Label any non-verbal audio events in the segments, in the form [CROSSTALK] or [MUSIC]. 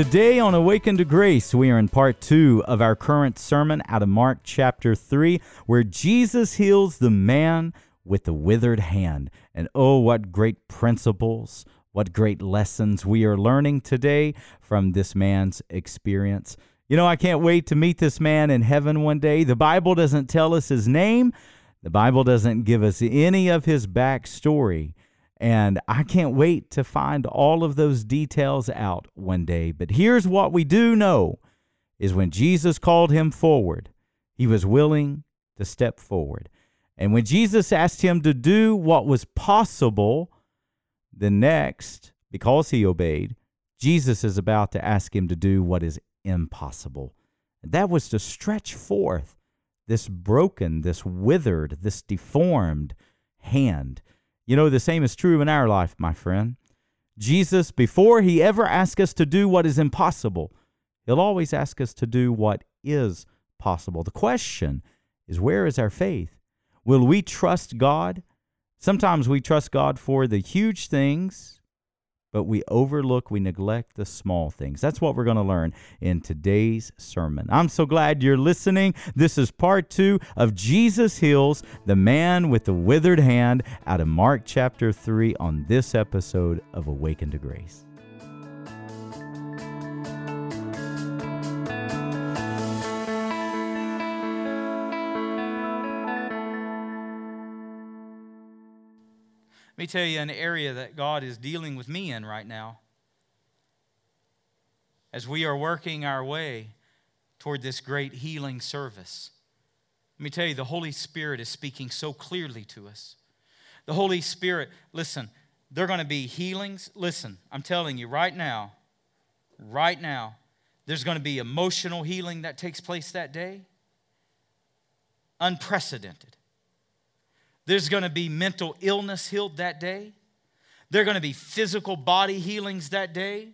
Today on Awaken to Grace, we are in part two of our current sermon out of Mark chapter 3, where Jesus heals the man with the withered hand. And oh, what great principles, what great lessons we are learning today from this man's experience. You know, I can't wait to meet this man in heaven one day. The Bible doesn't tell us his name, the Bible doesn't give us any of his backstory. And I can't wait to find all of those details out one day. But here's what we do know is when Jesus called him forward, he was willing to step forward. And when Jesus asked him to do what was possible, the next, because he obeyed, Jesus is about to ask him to do what is impossible. And that was to stretch forth this broken, this withered, this deformed hand. You know, the same is true in our life, my friend. Jesus, before he ever asks us to do what is impossible, he'll always ask us to do what is possible. The question is where is our faith? Will we trust God? Sometimes we trust God for the huge things but we overlook, we neglect the small things. That's what we're going to learn in today's sermon. I'm so glad you're listening. This is part two of Jesus Heals the Man with the Withered Hand out of Mark chapter 3 on this episode of Awaken to Grace. Let me tell you an area that God is dealing with me in right now. As we are working our way toward this great healing service, let me tell you, the Holy Spirit is speaking so clearly to us. The Holy Spirit, listen, there are going to be healings. Listen, I'm telling you right now, right now, there's going to be emotional healing that takes place that day. Unprecedented. There's going to be mental illness healed that day. There are going to be physical body healings that day.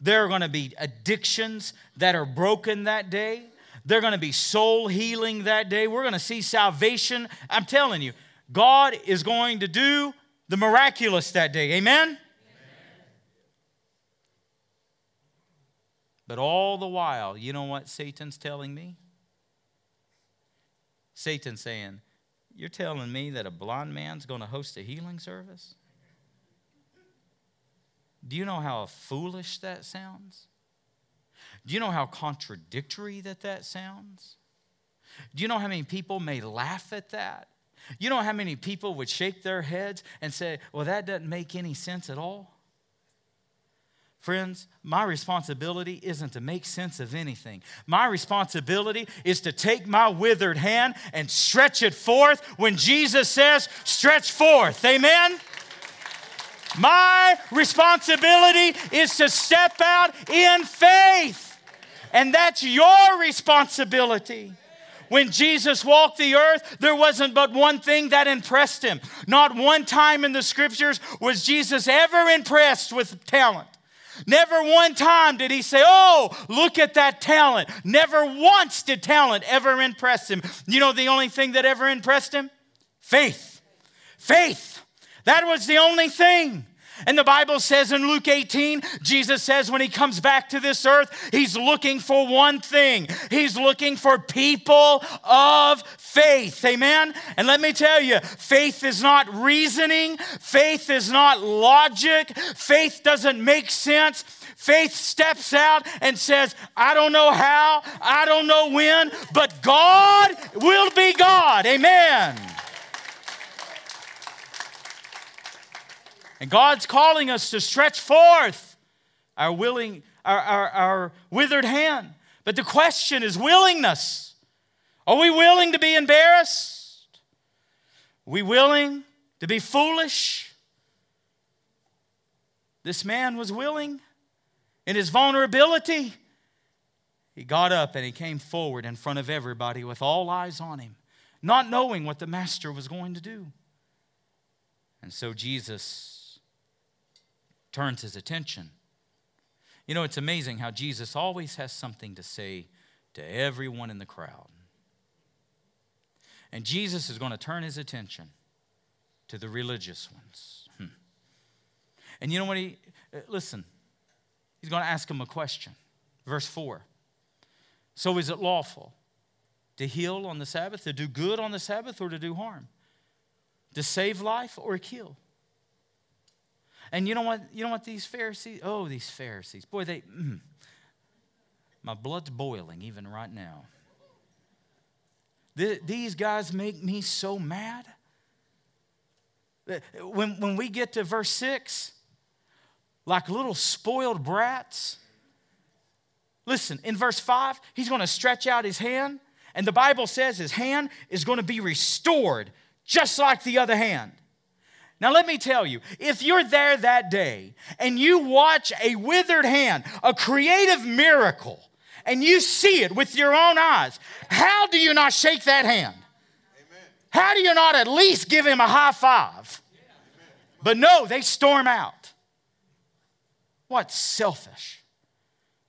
There are going to be addictions that are broken that day. There are going to be soul healing that day. We're going to see salvation. I'm telling you, God is going to do the miraculous that day. Amen? Amen? But all the while, you know what Satan's telling me? Satan's saying, you're telling me that a blind man's going to host a healing service? Do you know how foolish that sounds? Do you know how contradictory that that sounds? Do you know how many people may laugh at that? You know how many people would shake their heads and say, well, that doesn't make any sense at all? Friends, my responsibility isn't to make sense of anything. My responsibility is to take my withered hand and stretch it forth when Jesus says, stretch forth. Amen? My responsibility is to step out in faith. And that's your responsibility. When Jesus walked the earth, there wasn't but one thing that impressed him. Not one time in the scriptures was Jesus ever impressed with talent. Never one time did he say, Oh, look at that talent. Never once did talent ever impress him. You know the only thing that ever impressed him? Faith. Faith. That was the only thing. And the Bible says in Luke 18, Jesus says when he comes back to this earth, he's looking for one thing. He's looking for people of faith. Amen? And let me tell you, faith is not reasoning, faith is not logic, faith doesn't make sense. Faith steps out and says, I don't know how, I don't know when, but God will be God. Amen. And God's calling us to stretch forth our willing, our, our, our withered hand. But the question is willingness. Are we willing to be embarrassed? Are we willing to be foolish? This man was willing in his vulnerability. He got up and he came forward in front of everybody with all eyes on him, not knowing what the master was going to do. And so Jesus turns his attention. You know, it's amazing how Jesus always has something to say to everyone in the crowd. And Jesus is going to turn his attention to the religious ones. Hmm. And you know what he, uh, listen, He's going to ask him a question. Verse 4. So is it lawful to heal on the Sabbath, to do good on the Sabbath, or to do harm? To save life or kill? And you know what? You know what these Pharisees? Oh, these Pharisees. Boy, they. Mm, my blood's boiling even right now. these guys make me so mad. When, when we get to verse 6, like little spoiled brats, listen, in verse 5, he's going to stretch out his hand, and the Bible says his hand is going to be restored just like the other hand. Now, let me tell you, if you're there that day and you watch a withered hand, a creative miracle, and you see it with your own eyes, how do you not shake that hand? Amen. How do you not at least give him a high five? But no, they storm out. What selfish,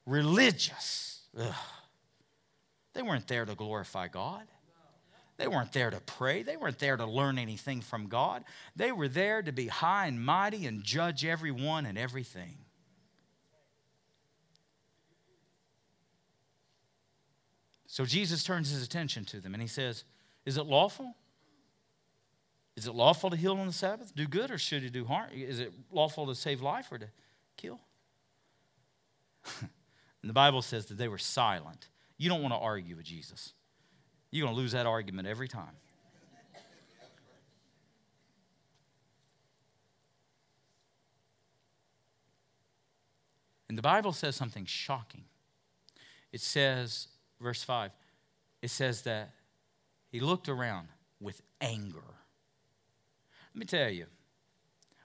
religious. Ugh. They weren't there to glorify God. They weren't there to pray. They weren't there to learn anything from God. They were there to be high and mighty and judge everyone and everything. So Jesus turns his attention to them and he says, Is it lawful? Is it lawful to heal on the Sabbath? Do good or should you do harm? Is it lawful to save life or to kill? [LAUGHS] and the Bible says that they were silent. You don't want to argue with Jesus. You're going to lose that argument every time. And the Bible says something shocking. It says verse 5, it says that he looked around with anger. Let me tell you,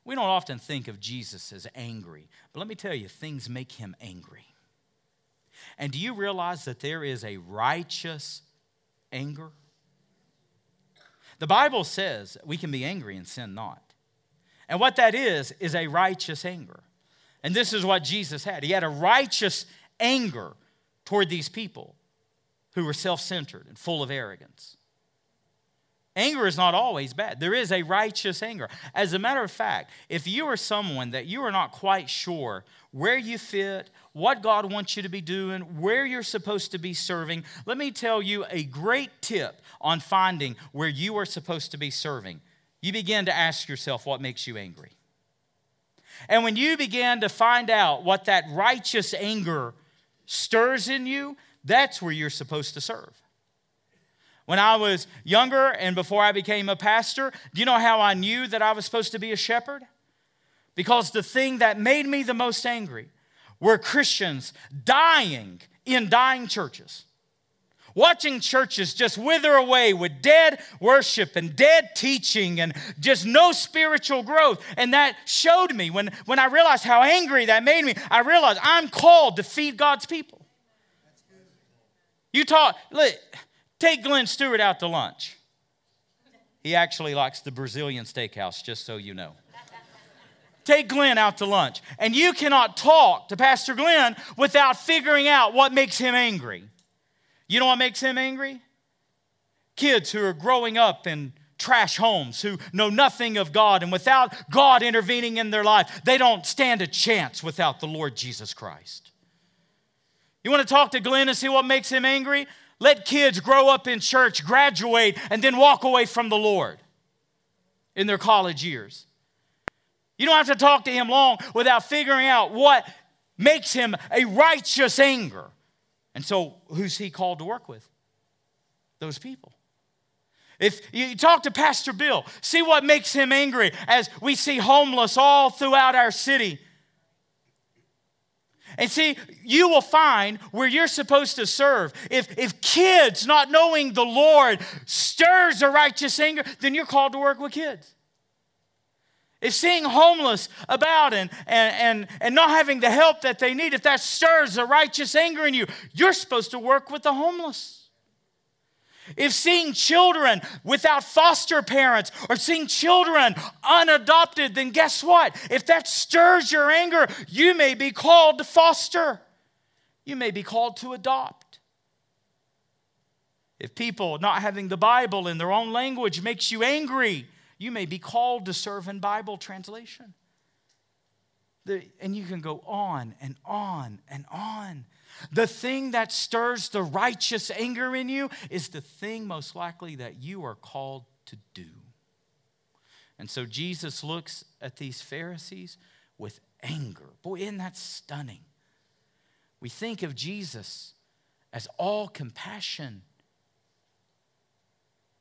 we don't often think of Jesus as angry, but let me tell you, things make him angry. And do you realize that there is a righteous anger? The Bible says we can be angry and sin not. And what that is, is a righteous anger. And this is what Jesus had. He had a righteous anger toward these people who were self centered and full of arrogance. Anger is not always bad. There is a righteous anger. As a matter of fact, if you are someone that you are not quite sure where you fit, what God wants you to be doing, where you're supposed to be serving, let me tell you a great tip on finding where you are supposed to be serving. You begin to ask yourself what makes you angry. And when you begin to find out what that righteous anger stirs in you, that's where you're supposed to serve. When I was younger and before I became a pastor, do you know how I knew that I was supposed to be a shepherd? Because the thing that made me the most angry were Christians dying in dying churches. Watching churches just wither away with dead worship and dead teaching and just no spiritual growth. And that showed me when, when I realized how angry that made me, I realized I'm called to feed God's people. You talk, look, take Glenn Stewart out to lunch. He actually likes the Brazilian steakhouse, just so you know. Take Glenn out to lunch. And you cannot talk to Pastor Glenn without figuring out what makes him angry. You know what makes him angry? Kids who are growing up in trash homes, who know nothing of God, and without God intervening in their life, they don't stand a chance without the Lord Jesus Christ. You want to talk to Glenn and see what makes him angry? Let kids grow up in church, graduate, and then walk away from the Lord in their college years. You don't have to talk to him long without figuring out what makes him a righteous anger. And so, who's he called to work with? Those people. If you talk to Pastor Bill, see what makes him angry as we see homeless all throughout our city and see, you will find where you're supposed to serve. If, if kids not knowing the Lord stirs a righteous anger, then you're called to work with kids. If seeing homeless about and, and, and, and not having the help that they need, if that stirs a righteous anger in you, you're supposed to work with the homeless. If seeing children without foster parents or seeing children unadopted, then guess what? If that stirs your anger, you may be called to foster. You may be called to adopt. If people not having the Bible in their own language makes you angry, you may be called to serve in Bible translation. The, and you can go on and on and on. The thing that stirs the righteous anger in you is the thing most likely that you are called to do. And so Jesus looks at these Pharisees with anger. Boy, isn't that stunning? We think of Jesus as all compassion.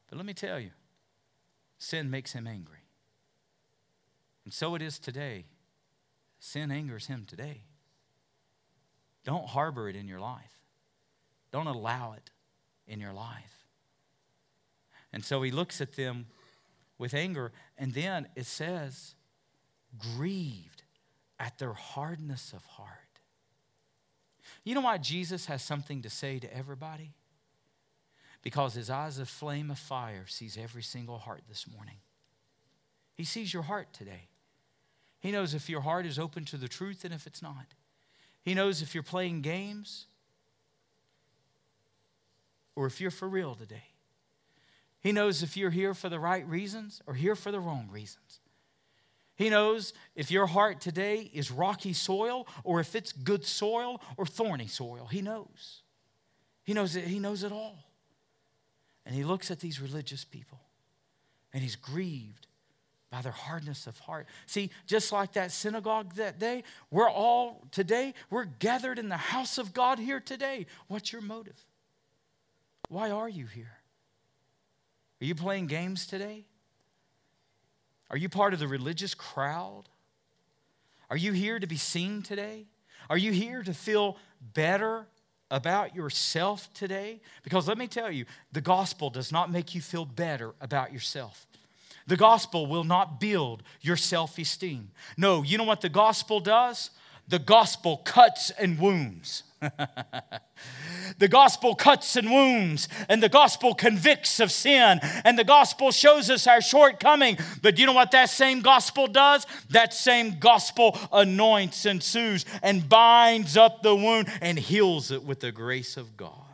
But let me tell you, sin makes him angry. And so it is today. Sin angers him today. Don't harbor it in your life, don't allow it in your life. And so he looks at them with anger, and then it says, grieved at their hardness of heart. You know why Jesus has something to say to everybody? Because his eyes of flame of fire sees every single heart this morning. He sees your heart today. He knows if your heart is open to the truth and if it's not. He knows if you're playing games or if you're for real today. He knows if you're here for the right reasons or here for the wrong reasons. He knows if your heart today is rocky soil or if it's good soil or thorny soil. He knows. He knows it, he knows it all. And he looks at these religious people and he's grieved by their hardness of heart. See, just like that synagogue that day, we're all today, we're gathered in the house of God here today. What's your motive? Why are you here? Are you playing games today? Are you part of the religious crowd? Are you here to be seen today? Are you here to feel better about yourself today? Because let me tell you, the gospel does not make you feel better about yourself. The gospel will not build your self esteem. No, you know what the gospel does? The gospel cuts and wounds. [LAUGHS] the gospel cuts and wounds, and the gospel convicts of sin, and the gospel shows us our shortcoming. But you know what that same gospel does? That same gospel anoints and soothes and binds up the wound and heals it with the grace of God.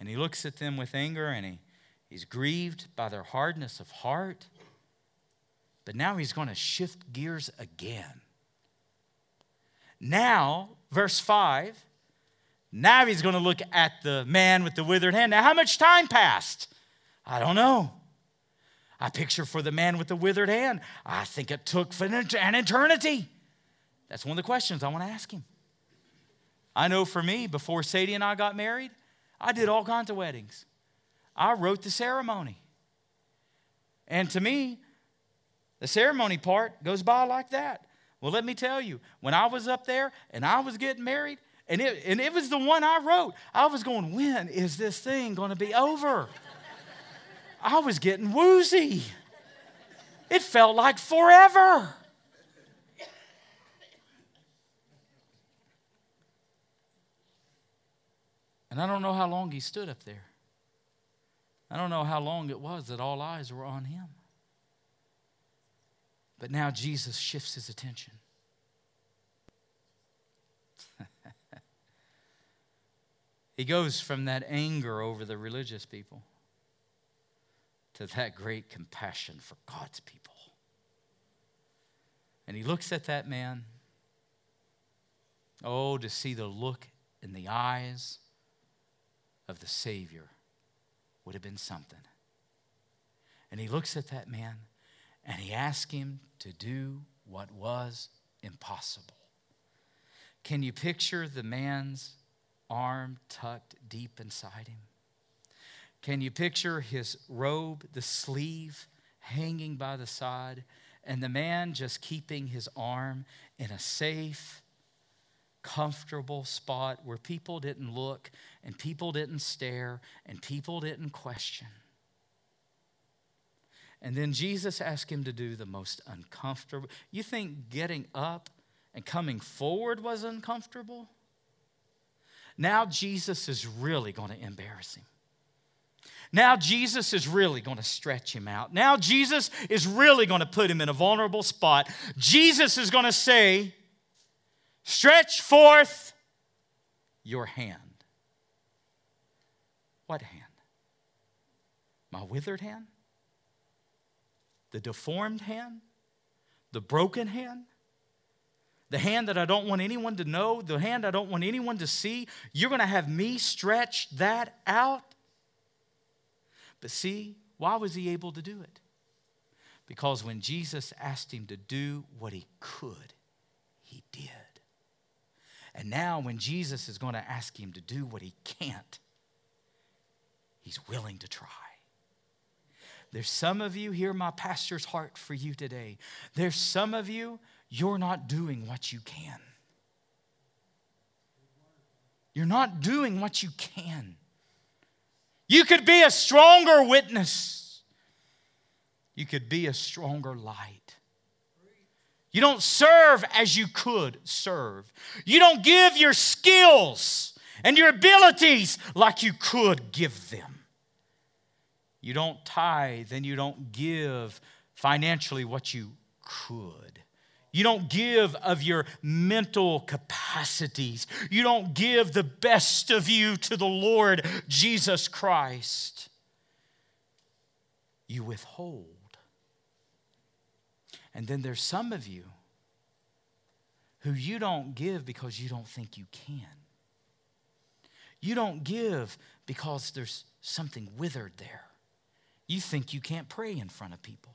And he looks at them with anger and he, he's grieved by their hardness of heart. But now he's going to shift gears again. Now, verse 5, now he's going to look at the man with the withered hand. Now, how much time passed? I don't know. I picture for the man with the withered hand, I think it took an eternity. That's one of the questions I want to ask him. I know for me, before Sadie and I got married, I did all kinds of weddings. I wrote the ceremony. And to me, the ceremony part goes by like that. Well, let me tell you, when I was up there and I was getting married, and it, and it was the one I wrote, I was going, when is this thing going to be over? I was getting woozy. It felt like forever. And I don't know how long he stood up there. I don't know how long it was that all eyes were on him. But now Jesus shifts his attention. [LAUGHS] he goes from that anger over the religious people to that great compassion for God's people. And he looks at that man. Oh, to see the look in the eyes of the Savior would have been something. And he looks at that man and he asks him to do what was impossible. Can you picture the man's arm tucked deep inside him? Can you picture his robe, the sleeve hanging by the side, and the man just keeping his arm in a safe, comfortable spot where people didn't look and people didn't stare and people didn't question. And then Jesus asked him to do the most uncomfortable. You think getting up and coming forward was uncomfortable? Now Jesus is really going to embarrass him. Now Jesus is really going to stretch him out. Now Jesus is really going to put him in a vulnerable spot. Jesus is going to say, Stretch forth your hand. What hand? My withered hand? The deformed hand? The broken hand? The hand that I don't want anyone to know, the hand I don't want anyone to see, you're going to have me stretch that out? But see, why was he able to do it? Because when Jesus asked him to do what he could, he did. And now, when Jesus is going to ask him to do what he can't, he's willing to try. There's some of you, hear my pastor's heart for you today. There's some of you, you're not doing what you can. You're not doing what you can. You could be a stronger witness. You could be a stronger light. You don't serve as you could serve. You don't give your skills and your abilities like you could give them. You don't tithe and you don't give financially what you could. You don't give of your mental capacities. You don't give the best of you to the Lord Jesus Christ. You withhold. And then there's some of you who you don't give because you don't think you can. You don't give because there's something withered there. You think you can't pray in front of people.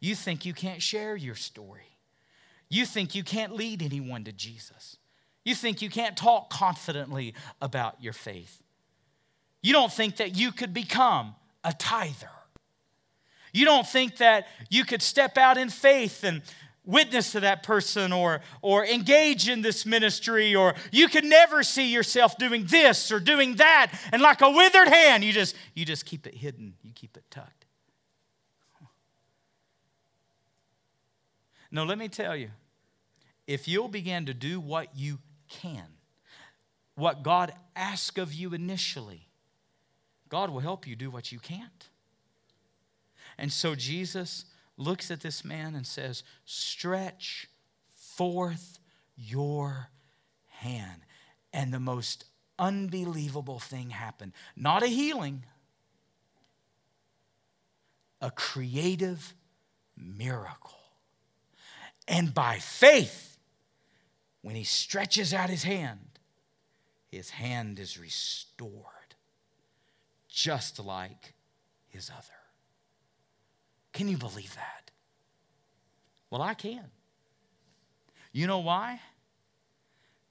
You think you can't share your story. You think you can't lead anyone to Jesus. You think you can't talk confidently about your faith. You don't think that you could become a tither. You don't think that you could step out in faith and witness to that person or, or engage in this ministry, or you could never see yourself doing this or doing that. And like a withered hand, you just, you just keep it hidden, you keep it tucked. No, let me tell you, if you'll begin to do what you can, what God asks of you initially, God will help you do what you can't. And so Jesus looks at this man and says, Stretch forth your hand. And the most unbelievable thing happened not a healing, a creative miracle. And by faith, when he stretches out his hand, his hand is restored, just like his other. Can you believe that? Well, I can. You know why?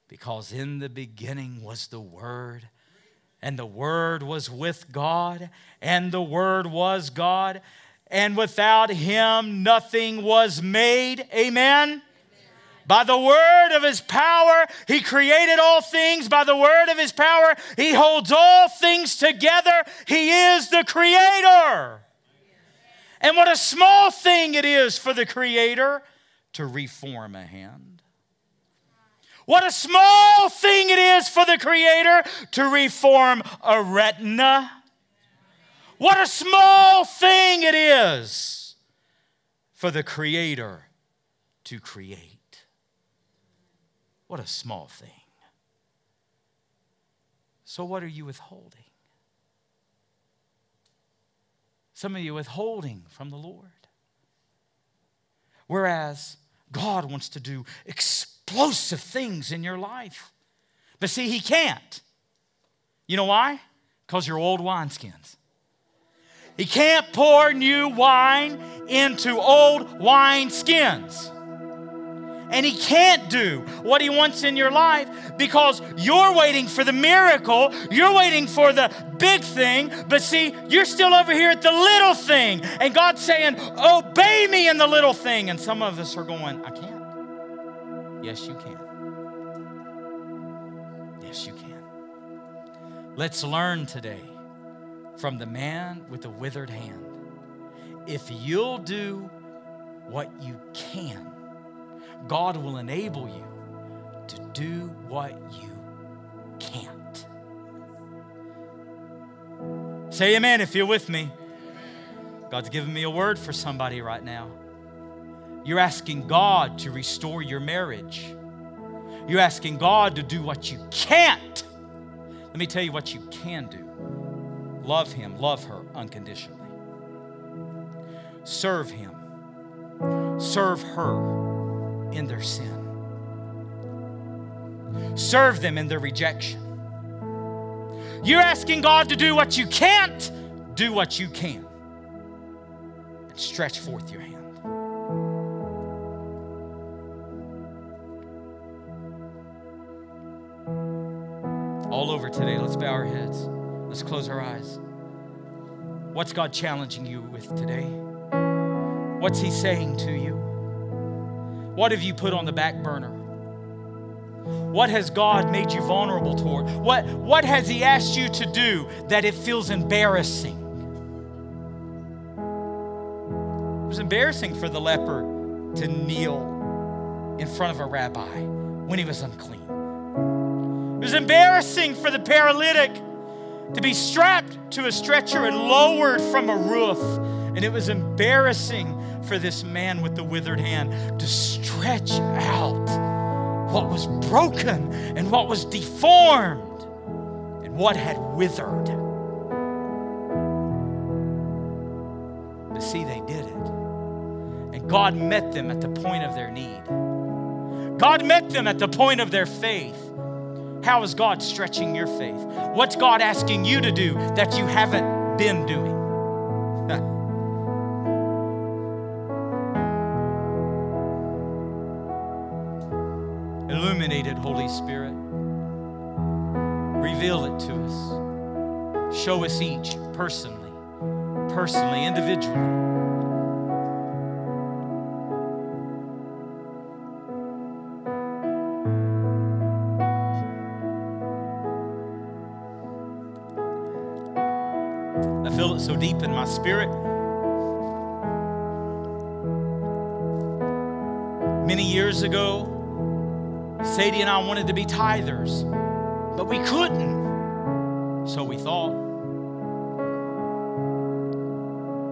Because in the beginning was the Word, and the Word was with God, and the Word was God, and without Him nothing was made. Amen? By the word of his power, he created all things. By the word of his power, he holds all things together. He is the creator. And what a small thing it is for the Creator to reform a hand. What a small thing it is for the Creator to reform a retina. What a small thing it is for the Creator to create. What a small thing. So, what are you withholding? Some of you withholding from the Lord. Whereas God wants to do explosive things in your life. But see, He can't. You know why? Because you're old wineskins. He can't pour new wine into old wineskins. And He can't do what He wants in your life because you're waiting for the miracle, you're waiting for the big thing, but see, you're still over here at the little thing. And God's saying, Obey me in the little thing. And some of us are going, I can't. Yes, you can. Yes, you can. Let's learn today from the man with the withered hand. If you'll do what you can, God will enable you to do what you can't. Say amen if you're with me. God's giving me a word for somebody right now. You're asking God to restore your marriage. You're asking God to do what you can't. Let me tell you what you can do. Love him, love her unconditionally. Serve him, serve her in their sin. Serve them in their rejection. You're asking God to do what you can't, do what you can. And stretch forth your hand. All over today, let's bow our heads. Let's close our eyes. What's God challenging you with today? What's He saying to you? What have you put on the back burner? What has God made you vulnerable toward? What, what has He asked you to do that it feels embarrassing? It was embarrassing for the leper to kneel in front of a rabbi when he was unclean. It was embarrassing for the paralytic to be strapped to a stretcher and lowered from a roof. And it was embarrassing for this man with the withered hand to stretch out what was broken and what was deformed and what had withered. But see, they did it. And God met them at the point of their need. God met them at the point of their faith. How is God stretching your faith? What's God asking you to do that you haven't been doing? Illuminated, Holy Spirit. Reveal it to us. Show us each personally, personally, individually. I feel it so deep in my spirit. Many years ago, Sadie and I wanted to be tithers, but we couldn't. So we thought.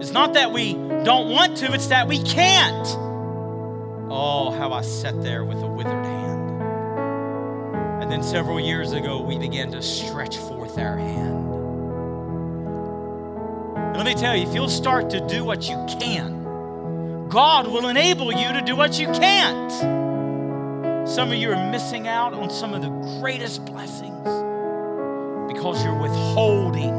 It's not that we don't want to, it's that we can't. Oh, how I sat there with a withered hand. And then several years ago, we began to stretch forth our hand. And let me tell you, if you'll start to do what you can, God will enable you to do what you can't. Some of you are missing out on some of the greatest blessings because you're withholding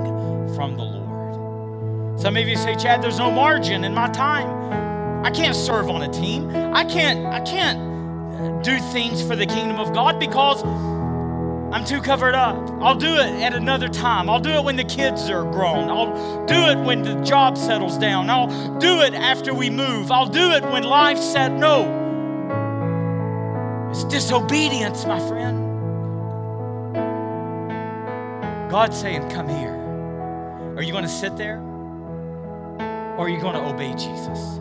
from the Lord. Some of you say, Chad, there's no margin in my time. I can't serve on a team. I can't, I can't do things for the kingdom of God because I'm too covered up. I'll do it at another time. I'll do it when the kids are grown. I'll do it when the job settles down. I'll do it after we move. I'll do it when life said no. It's disobedience, my friend. God's saying, Come here. Are you going to sit there? Or are you going to obey Jesus?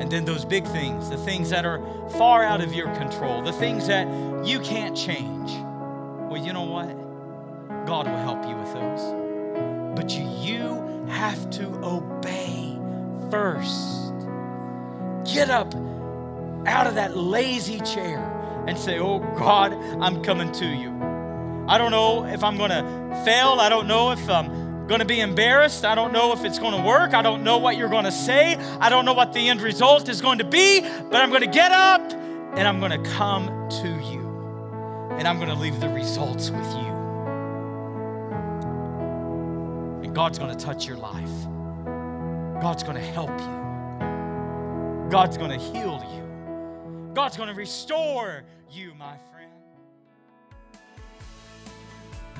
And then those big things, the things that are far out of your control, the things that you can't change. Well, you know what? God will help you with those. But you, you have to obey first. Get up out of that lazy chair and say, Oh God, I'm coming to you. I don't know if I'm going to fail. I don't know if I'm going to be embarrassed. I don't know if it's going to work. I don't know what you're going to say. I don't know what the end result is going to be, but I'm going to get up and I'm going to come to you. And I'm going to leave the results with you. And God's going to touch your life. God's going to help you. God's going to heal you. God's going to restore you, my friend.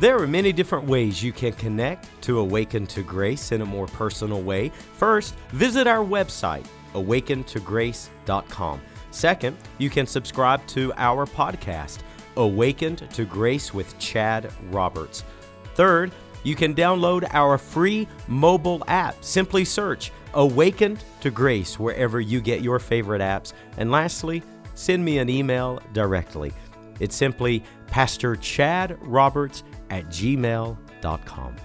There are many different ways you can connect to Awaken to Grace in a more personal way. First, visit our website, awakentograce.com. Second, you can subscribe to our podcast, Awaken to Grace with Chad Roberts. Third, you can download our free mobile app. Simply search Awaken to Grace wherever you get your favorite apps. And lastly, send me an email directly. It's simply Pastor Chad Roberts at gmail.com.